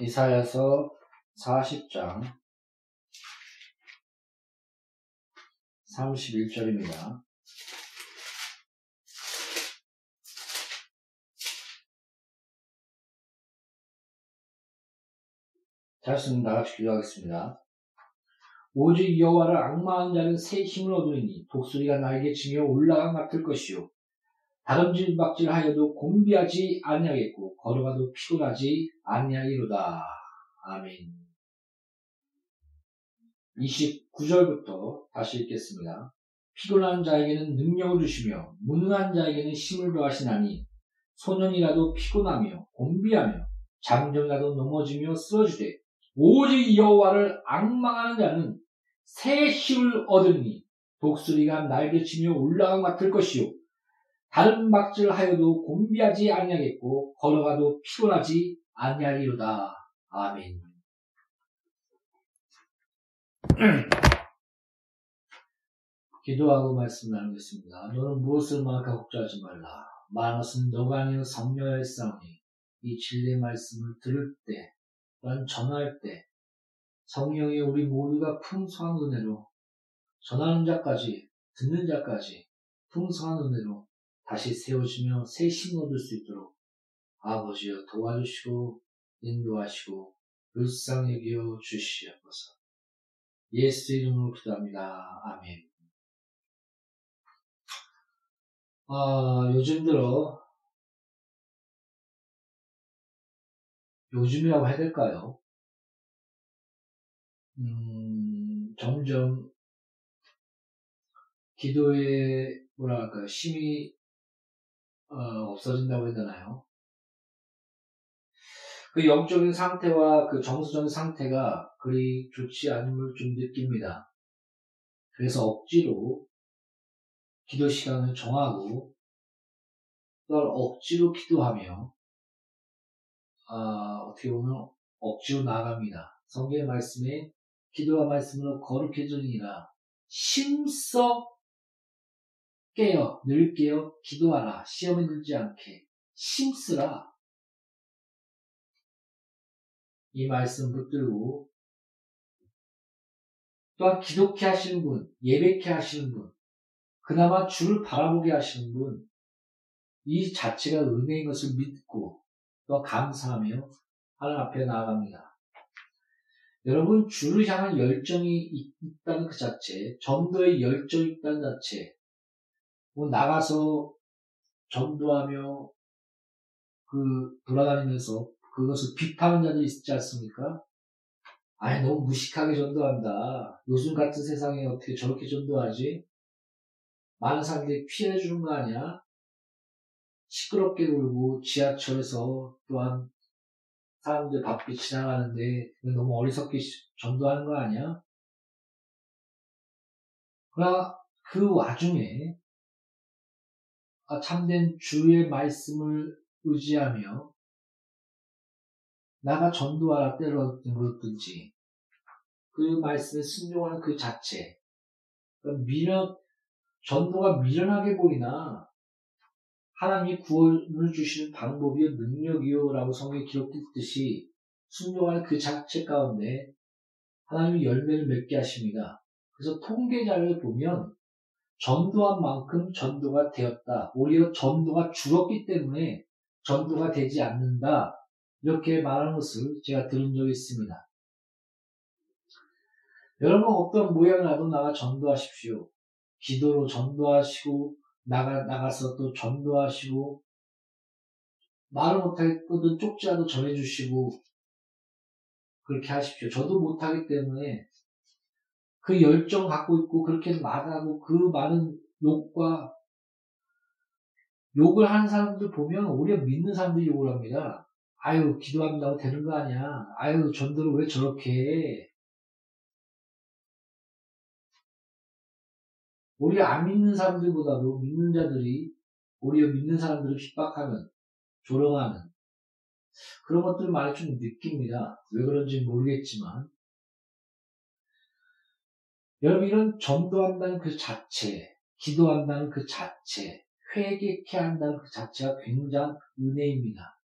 이사야서 40장 31절입니다. 잘 쓰는 다 같이 기도하겠습니다. 오직 여호와를 악마한 자는 새 힘을 얻으리니 독수리가 날개 치며 올라가 맡을 것이요 다름질박질하여도 곤비하지 아니하겠고 걸어가도 피곤하지 아니하리로다. 아멘. 29절부터 다시 읽겠습니다. 피곤한 자에게는 능력을 주시며 무능한 자에게는 힘을 더하시나니 소년이라도 피곤하며 곤비하며 잠정이라도 넘어지며 쓰러지되 오직 여호와를 악망하는 자는 새 힘을 얻으니 독수리가 날개치며 올라가 맡을 것이요 다른 박질하여도 곤비하지 아니하겠고 걸어가도 피곤하지 아니하리로다. 아멘. 기도하고 말씀 나누겠습니다. 너는 무엇을 말까 걱정하지 말라. 만것은 너가 아니여 성녀의 싸우니 이 진리의 말씀을 들을 때, 또한 전할 때 성령이 우리 모두가 풍성한 은혜로 전하는 자까지 듣는 자까지 풍성한 은혜로 다시 세워지며 새 힘을 얻을 수 있도록 아버지여 도와주시고 인도하시고 불쌍히 여겨 주시옵소서. 예수 이름으로 기도합니다. 아멘. 아, 요즘 들어 요즘이라고 해야 될까요? 음, 점점 기도의 뭐랄까요 힘이 어, 없어진다고 해야 되나요? 그 영적인 상태와 그 정서적인 상태가 그리 좋지 않음을 좀 느낍니다. 그래서 억지로 기도 시간을 정하고 또 억지로 기도하며 아, 어떻게 보면 억지로 나갑니다. 성경의 말씀에 기도와 말씀으로 거룩해지니라 심써 깨어 늘 깨어 기도하라 시험에 들지 않게 심쓰라 이 말씀 붙들고 또한 기독케 하시는 분, 예배케 하시는 분, 그나마 주를 바라보게 하시는 분, 이 자체가 은혜인 것을 믿고 또 감사하며 하나님 앞에 나아갑니다. 여러분, 주를 향한 열정이 있다는 그 자체, 전도의 열정이 있다는 자체, 뭐 나가서 전도하며 그 돌아다니면서 그것을 비판하는 자들이 있지 않습니까? 아니, 너무 무식하게 전도한다. 요즘 같은 세상에 어떻게 저렇게 전도하지? 많은 사람들이 피해 주는 거 아니야? 시끄럽게 놀고 지하철에서 또한 사람들 바쁘게 지나가는데 너무 어리석게 전도하는 거 아니야? 그러나 그 와중에 아, 참된 주의 말씀을 의지하며 나가 전도하라 때로든지 그 말씀에 순종하는 그 자체 미련 전도가 미련하게 보이나 하나님이 구원을 주시는 방법이요 능력이요 라고 성경에 기록됐듯이 순종하는 그 자체 가운데 하나님이 열매를 맺게 하십니다. 그래서 통계자를 보면 전도한 만큼 전도가 되었다. 오히려 전도가 줄었기 때문에 전도가 되지 않는다. 이렇게 말하는 것을 제가 들은 적이 있습니다. 여러분 어떤 모양을 하도 나가 전도하십시오. 기도로 전도하시고 나가 나가서 또 전도하시고 말을 못하겠거든 쪽지라도 전해주시고 그렇게 하십시오. 저도 못하기 때문에 그 열정 갖고 있고 그렇게 말하고 그 많은 욕과 욕을 하는 사람들 보면 오히려 믿는 사람들이 욕을 합니다. 아유 기도한다고 되는 거 아니야. 아유 전도를 왜 저렇게 해. 오히려 안 믿는 사람들보다도 믿는 자들이 오히려 믿는 사람들을 핍박하는 조롱하는 그런 것들을 많이 좀 느낍니다. 왜 그런지 모르겠지만 여러분 이런 전도한다는 그 자체, 기도한다는 그 자체, 회개케 한다는 그 자체가 굉장한 은혜입니다.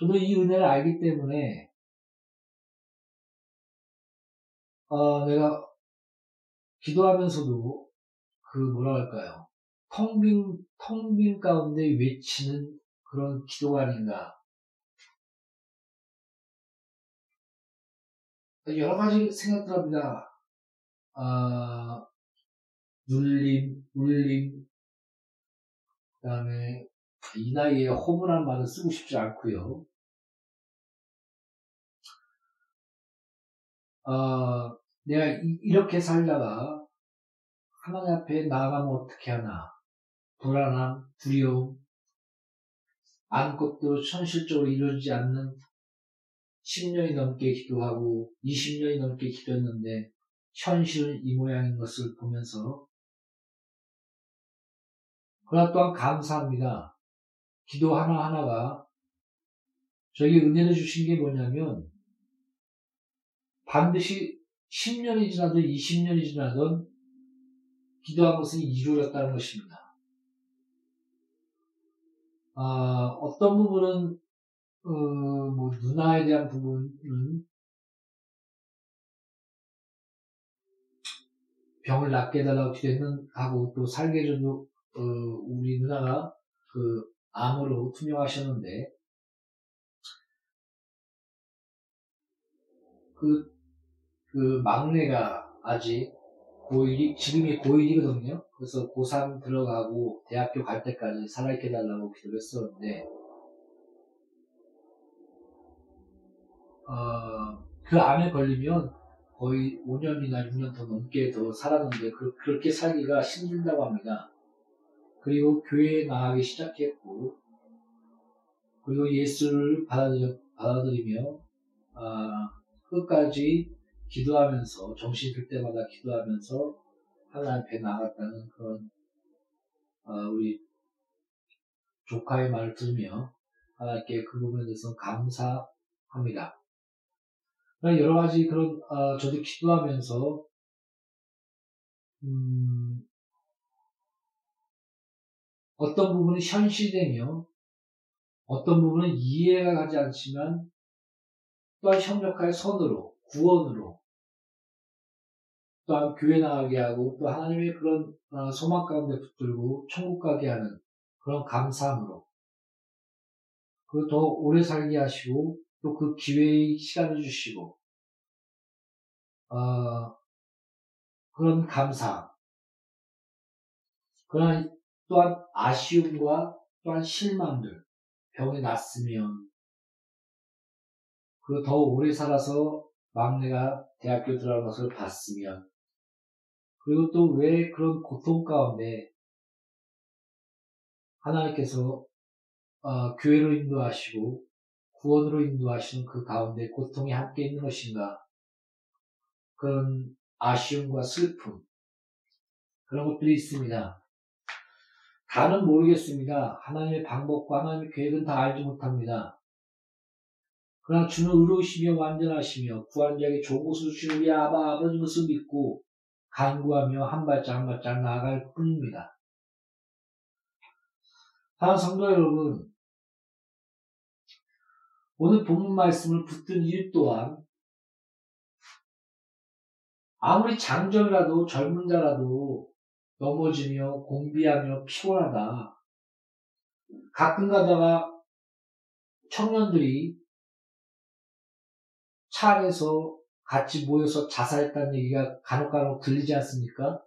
저도 이 은혜를 알기 때문에 어, 내가 기도하면서도 그 뭐라 할까요? 텅빈 텅빈 가운데 외치는 그런 기도가 아닌가. 여러 가지 생각들 합니다. 아, 눌림, 울림, 그 다음에 이 나이에 허무란 말은 쓰고 싶지 않고요. 어, 내가 이, 렇게 살다가 하나님 앞에 나아가면 어떻게 하나 불안함, 두려움, 아무것도 현실적으로 이루어지지 않는 10년이 넘게 기도하고 20년이 넘게 기도했는데 현실은 이 모양인 것을 보면서 그러나 또한 감사합니다. 기도 하나하나가 저에게 은혜를 주신 게 뭐냐면 반드시 10년이 지나든 20년이 지나든 기도한 것은 이루어졌다는 것입니다. 아, 어떤 부분은 어, 뭐 누나에 대한 부분은 병을 낫게 해달라고 기도했는 하고 또 살게 해줘도 어, 우리 누나가 그 암으로 투명하셨는데 그, 그 막내가 아직 고1이, 지금이 고1이거든요. 그래서 고3 들어가고 대학교 갈 때까지 살아있게 해달라고 기도를 했었는데, 어, 그 암에 걸리면 거의 5년이나 6년 더 넘게 더 살았는데, 그, 그렇게 살기가 힘들다고 합니다. 그리고 교회에 나가기 시작했고, 그리고 예수를 받아들이며, 아, 끝까지 기도하면서, 정신 들 때마다 기도하면서 하나님 앞에 나갔다는 그런, 아, 우리 조카의 말을 들으며 하나님께 그 부분에 대해서 감사합니다. 여러 가지 그런, 아, 저도 기도하면서, 음, 어떤 부분은 현실되며 어떤 부분은 이해가 가지 않지만 또한 협력할 선으로 구원으로 또한 교회 나가게 하고 또 하나님의 그런 어, 소망 가운데 붙들고 천국 가게 하는 그런 감사함으로 그리고 더 오래 살게 하시고 또 그 기회의 시간을 주시고 어, 그런 감사 그러나 또한 아쉬움과 또한 실망들 병이 났으면 그리고 더 오래 살아서 막내가 대학교 들어가는 것을 봤으면 그리고 또 왜 그런 고통 가운데 하나님께서 어, 교회로 인도하시고 구원으로 인도하시는 그 가운데 고통이 함께 있는 것인가 그런 아쉬움과 슬픔 그런 것들이 있습니다. 다는 모르겠습니다. 하나님의 방법과 하나님의 계획은 다 알지 못합니다. 그러나 주는 의로우시며 완전하시며 구한 자에게 좋은 곳을 주신 우리 아바 아버지 것을 믿고 간구하며 한 발짝 한 발짝 나아갈 뿐입니다. 다음 성도 여러분, 오늘 본문 말씀을 붙든 이유 또한 아무리 장정이라도 젊은 자라도 넘어지며 공비하며 피곤하다. 가끔 가다가 청년들이 차 안에서 같이 모여서 자살했다는 얘기가 간혹간혹 들리지 않습니까?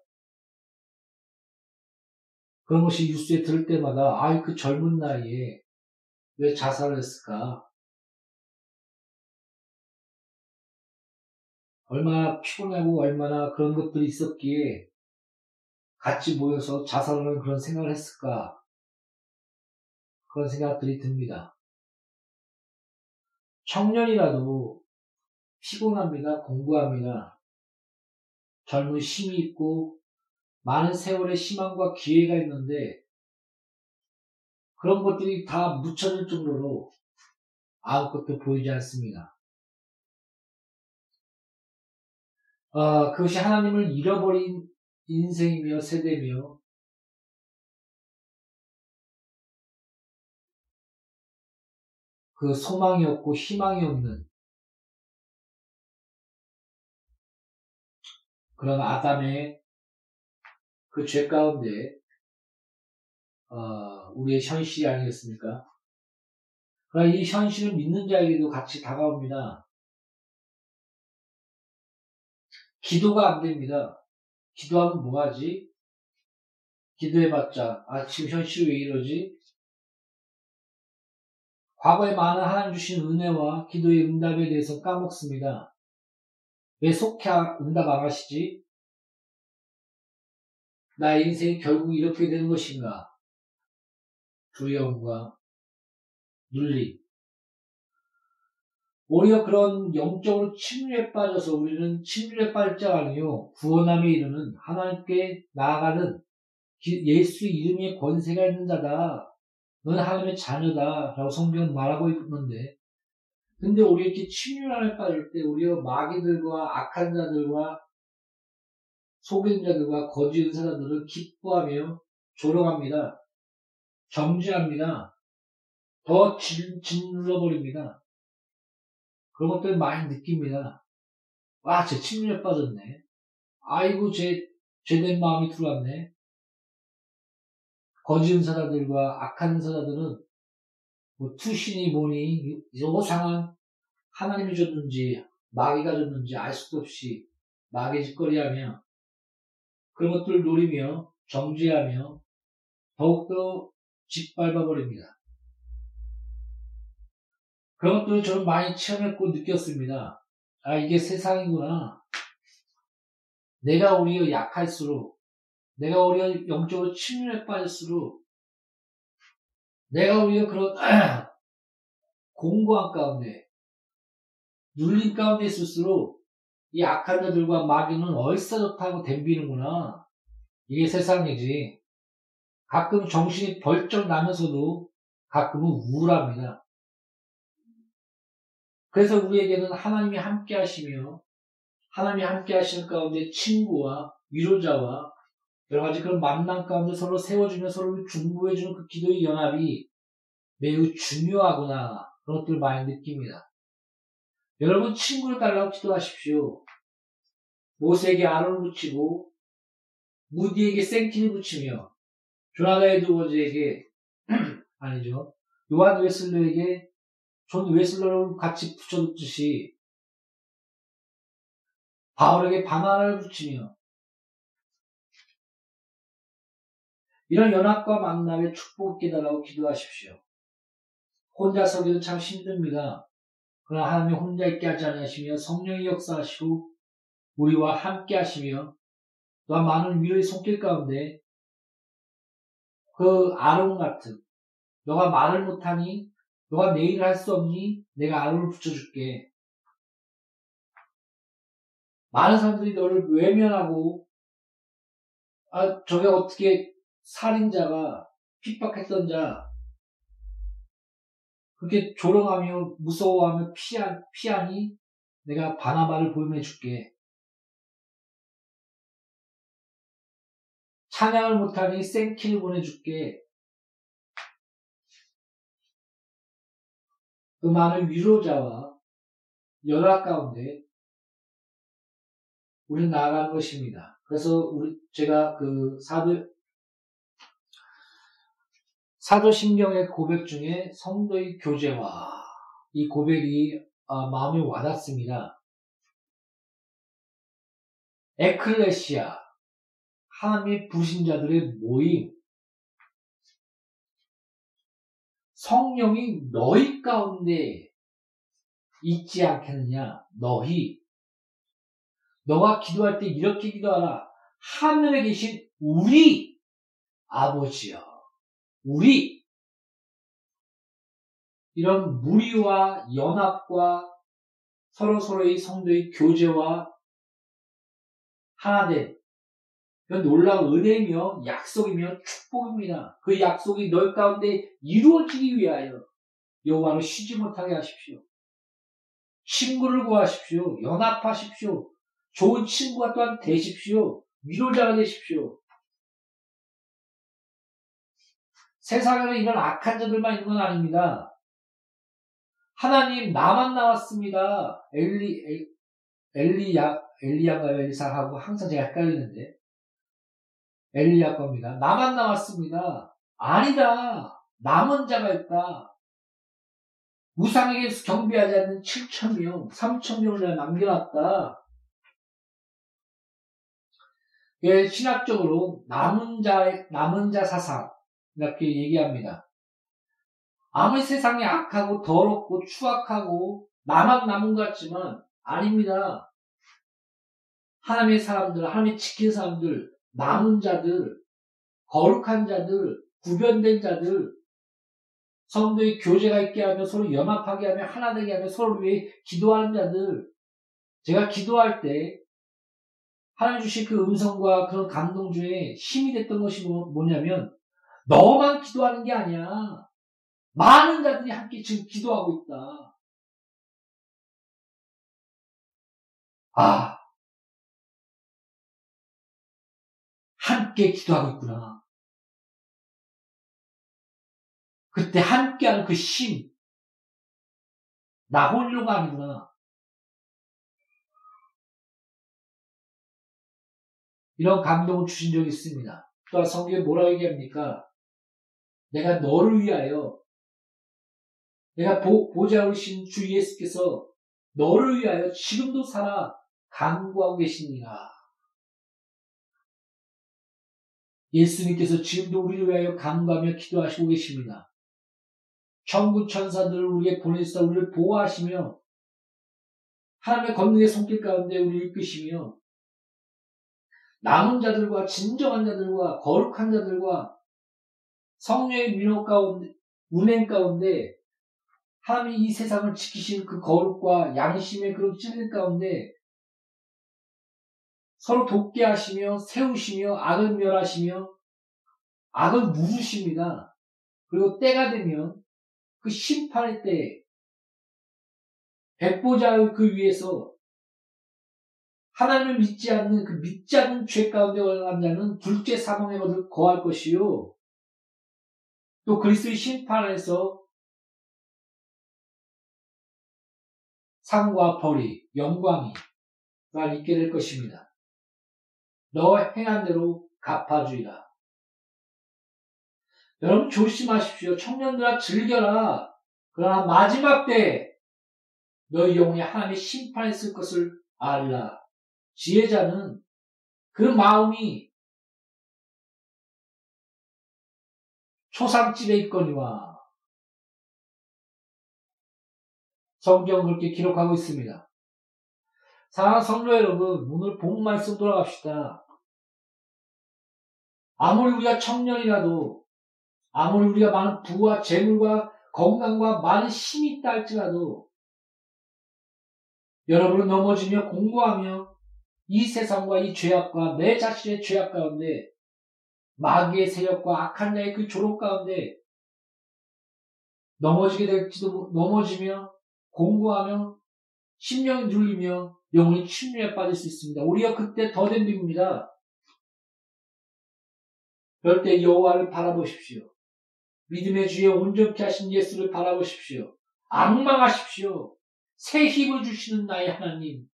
그런 것이 뉴스에 들을 때마다 아이 그 젊은 나이에 왜 자살을 했을까? 얼마나 피곤하고 얼마나 그런 것들이 있었기에 같이 모여서 자살하는 그런 생각을 했을까? 그런 생각들이 듭니다. 청년이라도 피곤합니다. 공부합니다. 젊은 힘이 있고 많은 세월의 희망과 기회가 있는데 그런 것들이 다 묻혀질 정도로 아무것도 보이지 않습니다. 어, 그것이 하나님을 잃어버린 인생이며 세대며 그 소망이 없고 희망이 없는 그런 아담의 그 죄 가운데 어, 우리의 현실이 아니겠습니까? 그러나 이 현실을 믿는 자에게도 같이 다가옵니다. 기도가 안 됩니다. 기도하면 뭐하지? 기도해봤자, 아, 지금 현실이 왜 이러지? 과거에 많은 하나님 주신 은혜와 기도의 응답에 대해서 까먹습니다. 왜 속해 응답 안 하시지? 나의 인생이 결국 이렇게 되는 것인가? 두려움과 눌림. 오히려 그런 영적으로 침륜에 빠져서 우리는 침륜에 빠질 자 아니요 구원함에 이르는 하나님께 나아가는 예수 이름의 권세가 있는 자다. 너는 하나님의 자녀다. 라고 성경은 말하고 있는데 근데 우리 이렇게 침륜안에 빠질 때 우리가 마귀들과 악한 자들과 속인 자들과 거짓 은사자들은 기뻐하며 조롱합니다. 정지합니다. 더 진, 짓눌러버립니다. 그런 것들 많이 느낍니다. 와, 제 침륜에 빠졌네. 아이고, 제, 죄된 마음이 들어왔네. 거짓 은사자들과 악한 은사자들은 뭐 투신이 뭐니 요상한 하나님이 줬는지 마귀가 줬는지 알 수도 없이 마귀 짓거리하며 그런 것들을 노리며 정죄하며 더욱더 짓밟아 버립니다. 그런 것들을 저는 많이 체험했고 느꼈습니다. 아, 이게 세상이구나. 내가 오히려 약할수록, 내가 오히려 영적으로 침륜에 빠질수록, 내가 오히려 그런 공고한 가운데, 눌림 가운데 있을수록 이 악한 자들과 마귀는 얼싸 좋다고 덤비는구나. 이게 세상이지. 가끔 정신이 벌쩍 나면서도 가끔은 우울합니다. 그래서 우리에게는 하나님이 함께 하시며 하나님이 함께 하시는 가운데 친구와 위로자와 여러 가지 그런 만남 가운데 서로 세워주며 서로를 중보해주는 그 기도의 연합이 매우 중요하구나 그런 것들을 많이 느낍니다. 여러분 친구를 달라고 기도하십시오. 모세에게 아론을 붙이고 무디에게 생키를 붙이며 조나단 에드워즈에게 아니죠. 요한 웨슬리에게 존 웨슬리를 같이 붙여줬듯이 바울에게 바나나를 붙이며 이런 연합과 만남의 축복을 깨달라고 기도하십시오. 혼자 서기도 참 힘듭니다. 그러나 하나님 혼자 있게 하지 않으시며 성령이 역사하시고 우리와 함께 하시며 또한 많은 위로의 손길 가운데 그 아론 같은 너가 말을 못하니 너가 내 일을 할수 없니 내가 아론을 붙여줄게 많은 사람들이 너를 외면하고 아 저게 어떻게 살인자가 핍박했던 자 그렇게 조롱하며 무서워하며 피하, 피하니 내가 바나바를 보내줄게. 찬양을 못하니 생키를 보내줄게. 그 많은 위로자와 연락 가운데 우리는 나아가는 것입니다. 그래서 우리 제가 그 사도 사도신경의 고백 중에 성도의 교제와 이 고백이 아, 마음에 와닿습니다. 에클레시아 하나님의 부신자들의 모임. 성령이 너희 가운데 있지 않겠느냐? 너희. 너가 기도할 때 이렇게 기도하라. 하늘에 계신 우리 아버지여 우리 이런 무리와 연합과 서로 서로의 성도의 교제와 하나된 놀라운 은혜며 약속이며 축복입니다. 그 약속이 널 가운데 이루어지기 위하여 여호와를 쉬지 못하게 하십시오. 친구를 구하십시오. 연합하십시오. 좋은 친구가 또한 되십시오. 위로자가 되십시오. 세상에는 이런 악한 자들만 있는 건 아닙니다. 하나님 나만 나왔습니다. 엘리 엘, 엘리야 엘리야가 엘리사하고 항상 제가 헷갈리는데 엘리야 겁니다. 나만 나왔습니다. 아니다. 남은 자가 있다. 우상에게 경배하지 않는 7천 명, 3천 명을 내가 남겨놨다. 예, 신학적으로 남은 자 남은 자 사상 이렇게 얘기합니다. 아무리 세상이 악하고 더럽고 추악하고 나만 남은 것 같지만 아닙니다. 하나님의 사람들, 하나님의 지킨 사람들, 남은 자들, 거룩한 자들, 구별된 자들, 성도의 교제가 있게 하며 서로 연합하게 하며 하나 되게 하며 서로 위해 기도하는 자들, 제가 기도할 때 하나님 주신 그 음성과 그런 감동 중에 힘이 됐던 것이 뭐, 뭐냐면 너만 기도하는 게 아니야. 많은 자들이 함께 지금 기도하고 있다. 아, 함께 기도하고 있구나. 그때 함께하는 그 힘, 나 홀로가 아니구나. 이런 감동을 주신 적이 있습니다. 또 성경에 뭐라고 얘기합니까? 내가 너를 위하여 내가 보, 보좌 오신 주 예수께서 너를 위하여 지금도 살아 간구하고 계십니다. 예수님께서 지금도 우리를 위하여 간구하며 기도하시고 계십니다. 천국 천사들을 우리에게 보내서 우리를 보호하시며 하나님의 권능의 손길 가운데 우리를 이끄시며 남은 자들과 진정한 자들과 거룩한 자들과 성령의 민호 가운데, 운행 가운데 하나님이 이 세상을 지키신 그 거룩과 양심의 그런 찔림 가운데 서로 돕게 하시며 세우시며 악을 멸하시며 악을 무르십니다. 그리고 때가 되면 그 심판의 때에 백보자의 그 위에서 하나님을 믿지 않는 그 믿지 않는 죄 가운데 올라간 자는 둘째 사망에 거할 것이요. 또 그리스도의 심판에서 상과 벌이, 영광이 가 있게 될 것입니다. 너 행한 대로 갚아주리라. 여러분 조심하십시오. 청년들아 즐겨라. 그러나 마지막 때 너희 영혼이 하나님의 심판에 있을 것을 알라. 지혜자는 그 마음이 초상집에 있거니와 성경 그렇게 기록하고 있습니다. 사랑하는 성도 여러분, 오늘 본 말씀 돌아갑시다. 아무리 우리가 청년이라도, 아무리 우리가 많은 부와 재물과 건강과 많은 힘이 있다 할지라도, 여러분은 넘어지며 공부하며 이 세상과 이 죄악과 내 자신의 죄악 가운데 마귀의 세력과 악한 자의 그 조롱 가운데 넘어지게 될지도 넘어지며 공부하며 심령이 눌리며 영혼이 침륜에 빠질 수 있습니다. 우리가 그때 더 덤빕니다. 그럴 때 여호와를 바라보십시오. 믿음의 주에 온전케 하신 예수를 바라보십시오. 악망하십시오. 새 힘을 주시는 나의 하나님.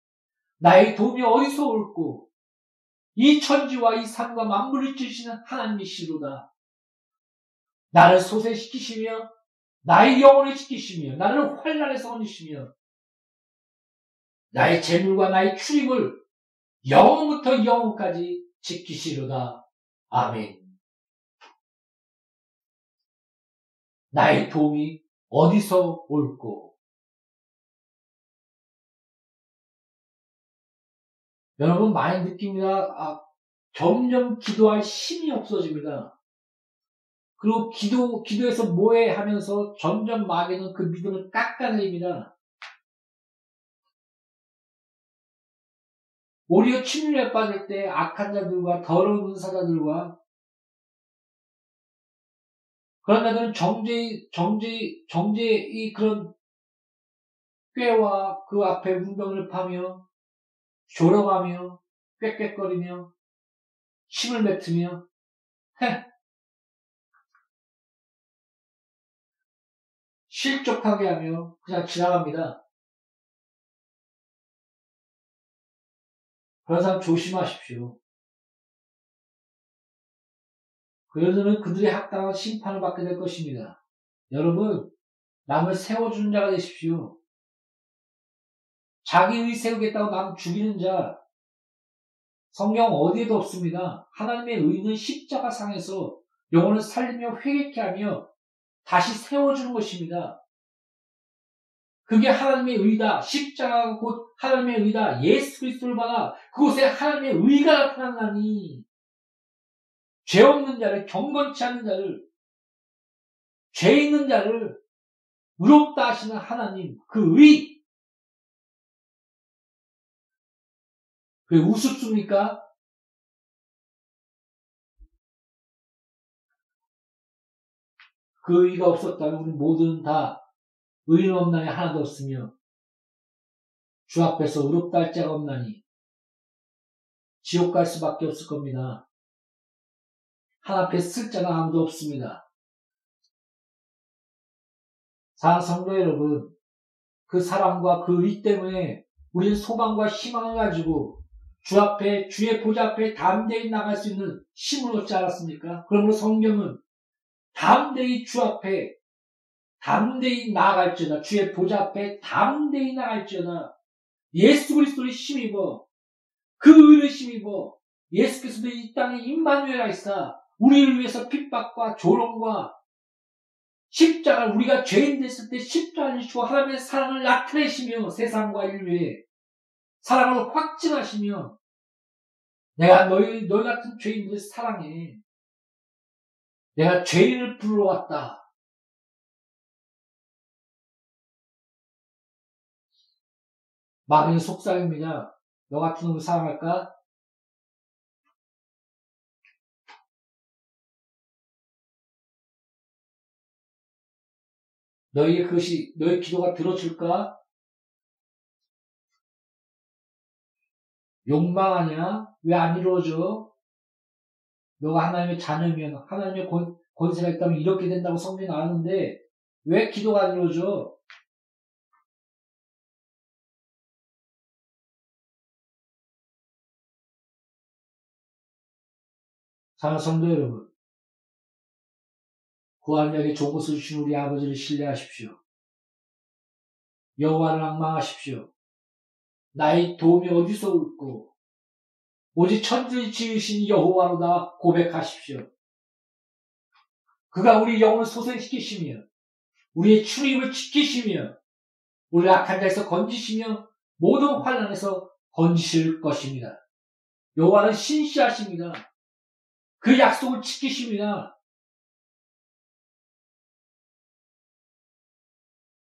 나의 도움이 어디서 올고 이 천지와 이 산과 만물을 주시는 하나님이시로다. 나를 소생시키시며 나의 영혼을 지키시며 나를 환란에서 건지시며 나의 재물과 나의 출입을 영원부터 영원까지 지키시로다. 아멘. 나의 도움이 어디서 올고 여러분 많이 느낍니다. 아, 점점 기도할 힘이 없어집니다. 그리고 기도, 기도에서 뭐해 하면서 점점 마귀는 그 믿음을 깎아내립니다. 오히려 침륜에 빠질 때 악한 자들과 더러운 은사자들과 그런 자들은 정죄, 정죄, 정죄의 그런 꾀와 그 앞에 운동을 파며 졸어가며 꽥꽥거리며 침을 뱉으며 헤 실족하게 하며 그냥 지나갑니다. 그런 사람 조심하십시오. 그들은 그들의 합당한 심판을 받게 될 것입니다. 여러분, 남을 세워주는 자가 되십시오. 자기 의 세우겠다고 남 죽이는 자, 성경 어디에도 없습니다. 하나님의 의는 십자가 상에서 영혼을 살리며 회개케 하며 다시 세워주는 것입니다. 그게 하나님의 의다. 십자가가 곧 하나님의 의다. 예수 그리스도를 받아 그곳에 하나님의 의가 나타나니 죄 없는 자를 경건치 않는 자를 죄 있는 자를 의롭다 하시는 하나님 그 의. 그게 우습습니까? 그 의가 없었다면 우리 모두는 다 의인 없나니 하나도 없으며 주 앞에서 의롭다 할 자가 없나니 지옥 갈 수밖에 없을 겁니다. 하나 앞에 쓸 자가 아무도 없습니다. 사 성도 여러분, 그 사랑과 그 의 때문에 우리는 소망과 희망을 가지고 주 앞에, 주의 보좌 앞에 담대히 나갈 수 있는 힘을 얻지 않았습니까? 그러므로 성경은 담대히 주 앞에 담대히 나아갈지어다. 주의 보좌 앞에 담대히 나아갈지어다. 예수 그리스도를 힘입어 그 의를 힘입어 예수께서도 이 땅에 임마누엘가 있어 우리를 위해서 핍박과 조롱과 십자가 우리가 죄인 됐을 때 십자가를 주고 하나님의 사랑을 나타내시며 세상과 인류에 사랑을 확증하시며 내가 너희 너희 같은 죄인들을 사랑해 내가 죄인을 불러왔다 마귀는 속삭입니다. 너 같은 놈을 사랑할까? 너희의 그것이, 너희 기도가 들어줄까? 욕망하냐? 왜 안 이루어져? 너가 하나님의 자녀면, 하나님의 권, 권세가 있다면 이렇게 된다고 성경이 나왔는데, 왜 기도가 안 이루어져? 사랑하는 성도 여러분, 구한약에 좋은 것을 주신 우리 아버지를 신뢰하십시오. 여호와를 악망하십시오. 나의 도움이 어디서 올고 오직 천지를 지으신 여호와로다 고백하십시오. 그가 우리 영혼을 소생시키시며 우리의 출입을 지키시며 우리를 악한 자에서 건지시며 모든 환란에서 건지실 것입니다. 여호와는 신시하십니다. 그 약속을 지키십니다.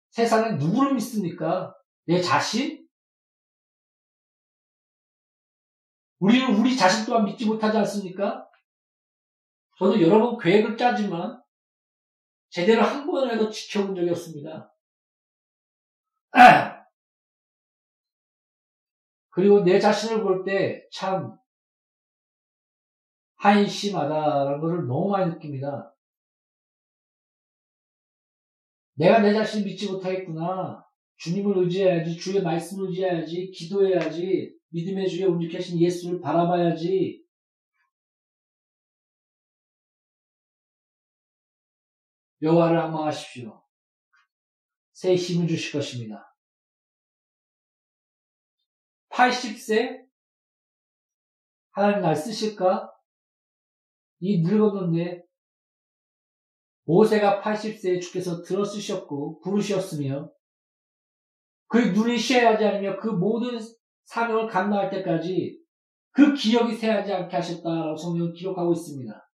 세상에 누구를 믿습니까? 내 자신? 우리는 우리 자신 또한 믿지 못하지 않습니까? 저는 여러 번 계획을 짜지만 제대로 한 번이라도 지켜본 적이 없습니다. 그리고 내 자신을 볼 때 참 한심하다라는 것을 너무 많이 느낍니다. 내가 내 자신을 믿지 못하겠구나. 주님을 의지해야지, 주의 말씀을 의지해야지, 기도해야지, 믿음의 주에 온전케 하신 예수를 바라봐야지. 여호와를 악망하십시오. 새 힘을 주실 것입니다. 80세? 하나님 날 쓰실까? 이 늙었는데 모세가 80세에 주께서 들어 쓰셨고 부르셨으며 그 눈이 쉬어야지 않으며 그 모든 사명을 감당할 때까지 그 기억이 새하지 않게 하셨다라고 성경은 기록하고 있습니다.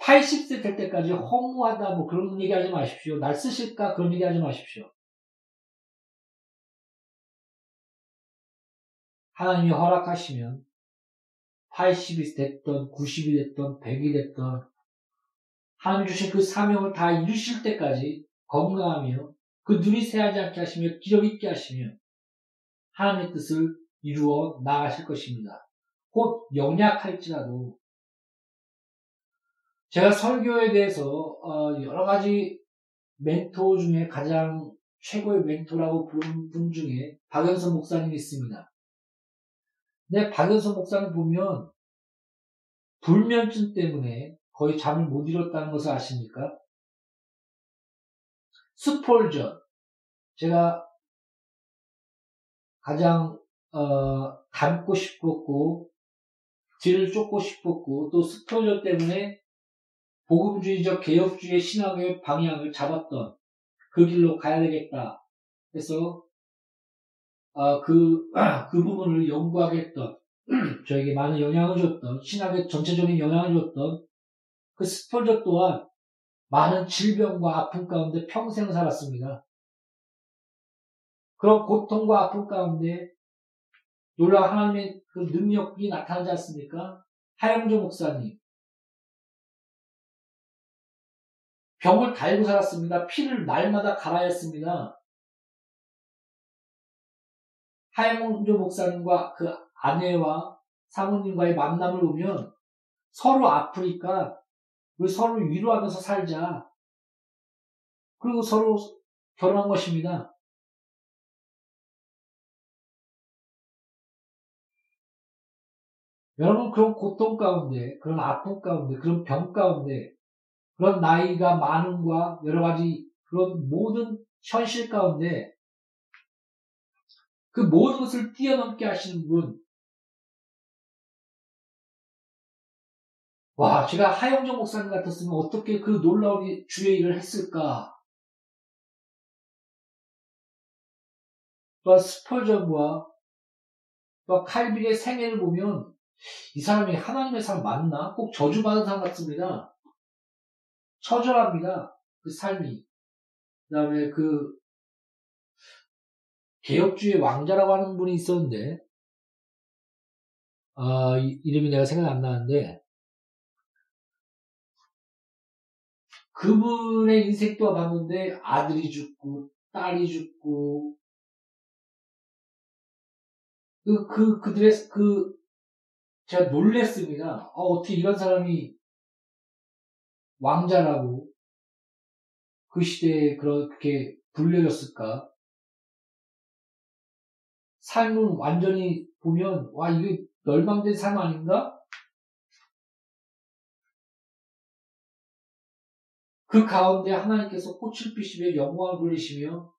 80세 될 때까지 허무하다 뭐 그런 얘기 하지 마십시오. 날 쓰실까 그런 얘기 하지 마십시오. 하나님이 허락하시면 80이 됐던 90이 됐던 100이 됐던 하나님 주신 그 사명을 다 이루실 때까지 건강하며 그 눈이 새하지 않게 하시며 기력 있게 하시며 하나님의 뜻을 이루어 나가실 것입니다. 곧 영약할지라도 제가 설교에 대해서 어, 여러 가지 멘토 중에 가장 최고의 멘토라고 부르는 분 중에 박연선 목사님이 있습니다. 근데 박연선 목사님 보면 불면증 때문에 거의 잠을 못 이뤘다는 것을 아십니까? 스폴전. 제가 가장 어, 닮고 싶었고 뒤를 쫓고 싶었고 또 스폴전 때문에 복음주의적 개혁주의 신학의 방향을 잡았던 그 길로 가야 되겠다. 그래서 어, 그, 그 부분을 연구하겠던 저에게 많은 영향을 줬던 신학의 전체적인 영향을 줬던 그 스폴저 또한 많은 질병과 아픔 가운데 평생 살았습니다. 그런 고통과 아픔 가운데 놀라 하나님의 그 능력이 나타나지 않습니까? 하영조 목사님. 병을 달고 살았습니다. 피를 날마다 갈아야 했습니다. 하영조 목사님과 그 아내와 사모님과의 만남을 보면 서로 아프니까 우리 서로 위로하면서 살자. 그리고 서로 결혼한 것입니다. 여러분 그런 고통 가운데, 그런 아픔 가운데, 그런 병 가운데, 그런 나이가 많음과 여러 가지 그런 모든 현실 가운데 그 모든 것을 뛰어넘게 하시는 분, 와, 제가 하영정 목사님 같았으면 어떻게 그 놀라운 주의 일을 했을까? 또 스펄전과 또 칼빌의 생애를 보면 이 사람이 하나님의 사람 맞나? 꼭 저주받은 사람 같습니다. 처절합니다. 그 삶이. 그 다음에 그 개혁주의 왕자라고 하는 분이 있었는데 아, 이름이 내가 생각 안 나는데 그분의 인생도 봤는데 아들이 죽고 딸이 죽고 그, 그, 그들의, 그, 제가 놀랬습니다. 어, 어떻게 이런 사람이 왕자라고 그 시대에 그렇게 불려졌을까? 삶은 완전히 보면, 와, 이게 멸망된 삶 아닌가? 그 가운데 하나님께서 꽃을 피시며 영광을 돌리시며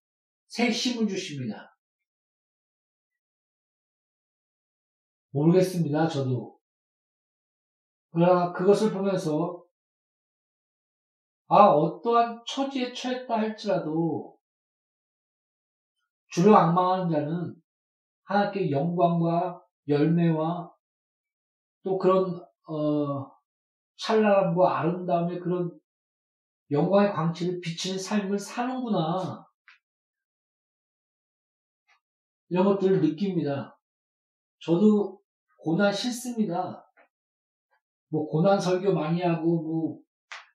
새 힘을 주십니다. 모르겠습니다. 저도. 그러나 그것을 보면서 아 어떠한 처지에 처했다 할지라도 주를 악망하는 자는 하나님께 영광과 열매와 또 그런 어, 찬란함과 아름다움의 그런 영광의 광채를 비치는 삶을 사는구나. 이런 것들을 느낍니다. 저도 고난 싫습니다. 뭐 고난 설교 많이 하고 뭐,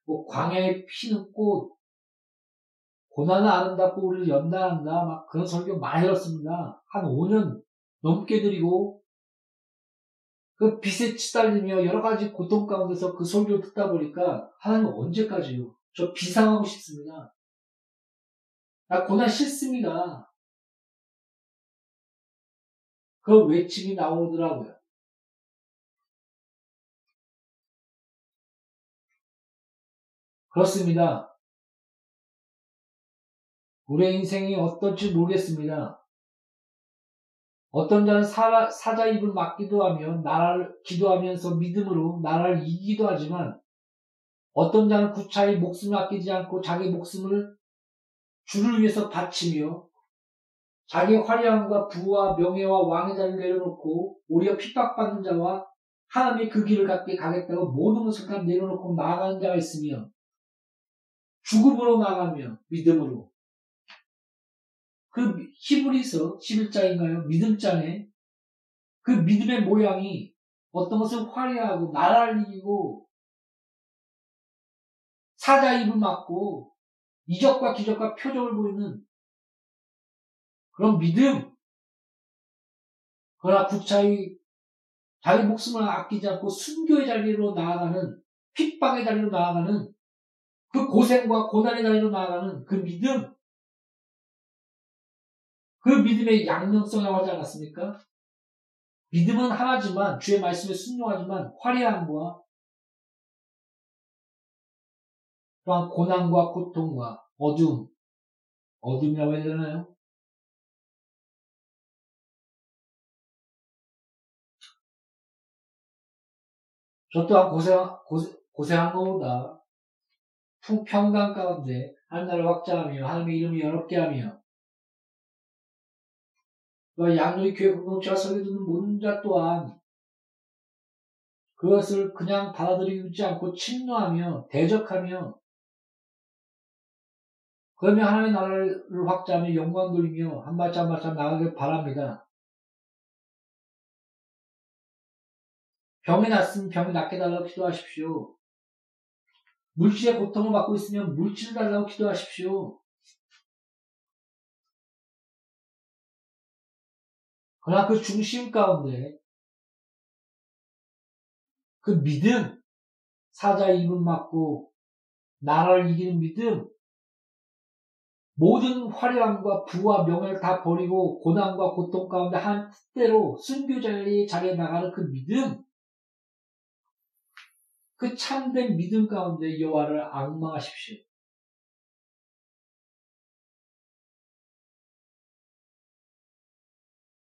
뭐 광야에 피는 꽃 고난은 아름답고 우리를 연단한다 막 그런 설교 많이 들었습니다. 한 5년 넘게 드리고 그 빛에 치달리며 여러 가지 고통 가운데서 그 설교 듣다 보니까 하나님 언제까지요? 저 비상하고 싶습니다. 나 고난 싫습니다. 그 외침이 나오더라고요. 그렇습니다. 우리의 인생이 어떨지 모르겠습니다. 어떤 자는 사, 사자 입을 막기도 하며 나라를 기도하면서 믿음으로 나라를 이기기도 하지만 어떤 자는 구차히 목숨을 아끼지 않고 자기 목숨을 주를 위해서 바치며 자기 화려함과 부와 명예와 왕의 자리를 내려놓고 오히려 핍박받는 자와 하나님의 그 길을 갖게 가겠다고 모든 것을 다 내려놓고 나아가는 자가 있으며 죽음으로 나가며 믿음으로 그 히브리서 11장인가요? 믿음장에 그 믿음의 모양이 어떤 것을 화려하고 나라를 이기고 사자 입을 맞고 이적과 기적과 표적을 보이는 그런 믿음. 그러나 구차히 자기 목숨을 아끼지 않고 순교의 자리로 나아가는 핍박의 자리로 나아가는 그 고생과 고난의 자리로 나아가는 그 믿음. 그 믿음의 양면성이라고 하지 않았습니까? 믿음은 하나지만 주의 말씀에 순종하지만 화려함과 또한 고난과 고통과 어둠, 어둠이라고 해야 되나요? 저 또한 고생, 고생, 고생한 것보다 평강 가운데 하나님을 확장하며 하나님의 이름을 여롭게 하며 양육의 교회 공동체가 설계 듣는 모든 자 또한 그것을 그냥 받아들이지 않고 침노하며 대적하며 그러면 하나님의 나라를 확장하며 영광 돌리며 한 발짝 한 발짝 나가길 바랍니다. 병이 났으면 병이 낫게 달라고 기도하십시오. 물질의 고통을 받고 있으면 물질을 달라고 기도하십시오. 그러나 그 중심 가운데 그 믿음, 사자 입은 맞고 나라를 이기는 믿음, 모든 화려함과 부와 명예를 다 버리고 고난과 고통 가운데 한 뜻대로 순교자의 자리에 나가는 그 믿음, 그 참된 믿음 가운데 여호와를 악망하십시오.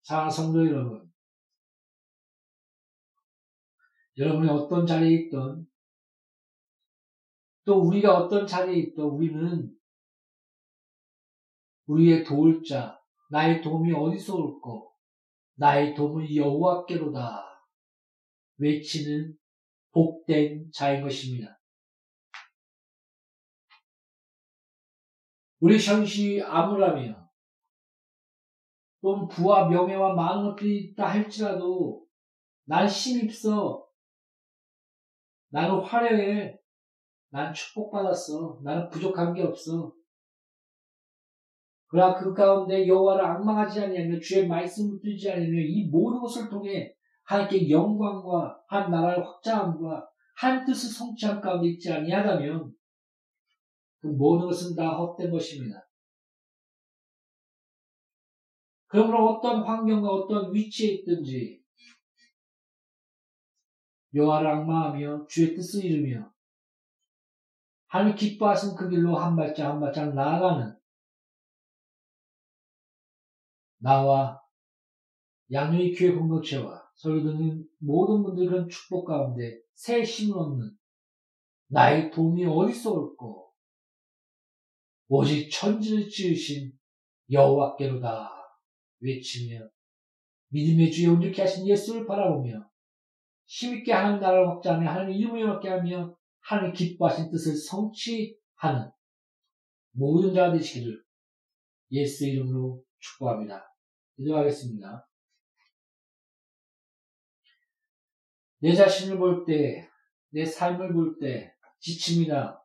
사랑하는 성도 여러분, 여러분이 어떤 자리에 있던 또 우리가 어떤 자리에 있던 우리는 우리의 도울 자, 나의 도움이 어디서 올고 나의 도움은 여호와께로다 외치는 복된 자인 것입니다. 우리 현실이 암울하며 또 부와 명예와 많은 것들이 있다 할지라도 난 힘입서 나는 화려해. 난 축복받았어. 나는 부족한 게 없어. 그러나 그 가운데 여호와를 악망하지 아니하며 주의 말씀을 듣지 아니하며 이 모든 것을 통해 하나님께 영광과 한 나라의 확장함과 한 뜻을 성취한 가운데 있지 아니하다면 그 모든 것은 다 헛된 것입니다. 그러므로 어떤 환경과 어떤 위치에 있든지 여호와를 악마하며 주의 뜻을 이루며 하나님 기뻐하신 그 길로 한 발짝 한 발짝 나아가는 나와 양육의 교회 공동체와 설교 듣는 모든 분들 그런 축복 가운데 새 힘을 얻는 나의 도움이 어디서 올고 오직 천지를 지으신 여호와께로다 외치며 믿음의 주에 온전케 하신 예수를 바라보며 힘있게 하나님 나라를 확장하며 하나님 이름을 영롭게 하며 하나님 기뻐하신 뜻을 성취하는 모든 자가 되시기를 예수 이름으로 축복합니다. 기도하겠습니다. 내 자신을 볼 때, 내 삶을 볼 때, 지침이나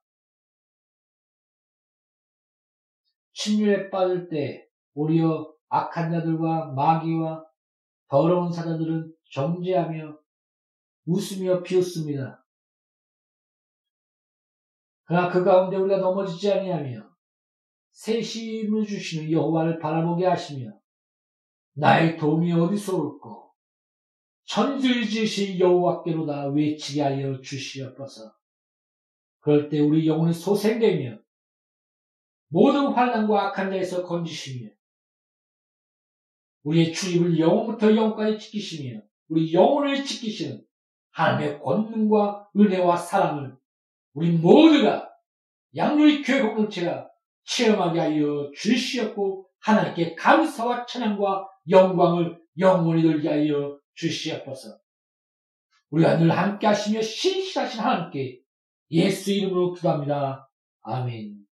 침륜에 빠질 때, 오히려 악한 자들과 마귀와 더러운 사자들은 정죄하며 웃으며 비웃습니다. 그러나 그 가운데 우리가 넘어지지 아니하며 새 힘을 주시는 여호와를 바라보게 하시며 나의 도움이 어디서 올고 지으신 여호와께로다 외치게 하여 주시옵소서. 그럴 때 우리 영혼이 소생되며 모든 환난과 악한 자에서 건지시며 우리의 출입을 영혼부터 영까지 지키시며 우리 영혼을 지키시는 하나님의 권능과 은혜와 사랑을 우리 모두가 양육의 교회 공동체가 체험하게 하여 주시옵고 하나님께 감사와 찬양과 영광을 영원히 돌게 하여 주시옵소서. 우리가 늘 함께 하시며 신실하신 하나님께 예수 이름으로 기도합니다. 아멘.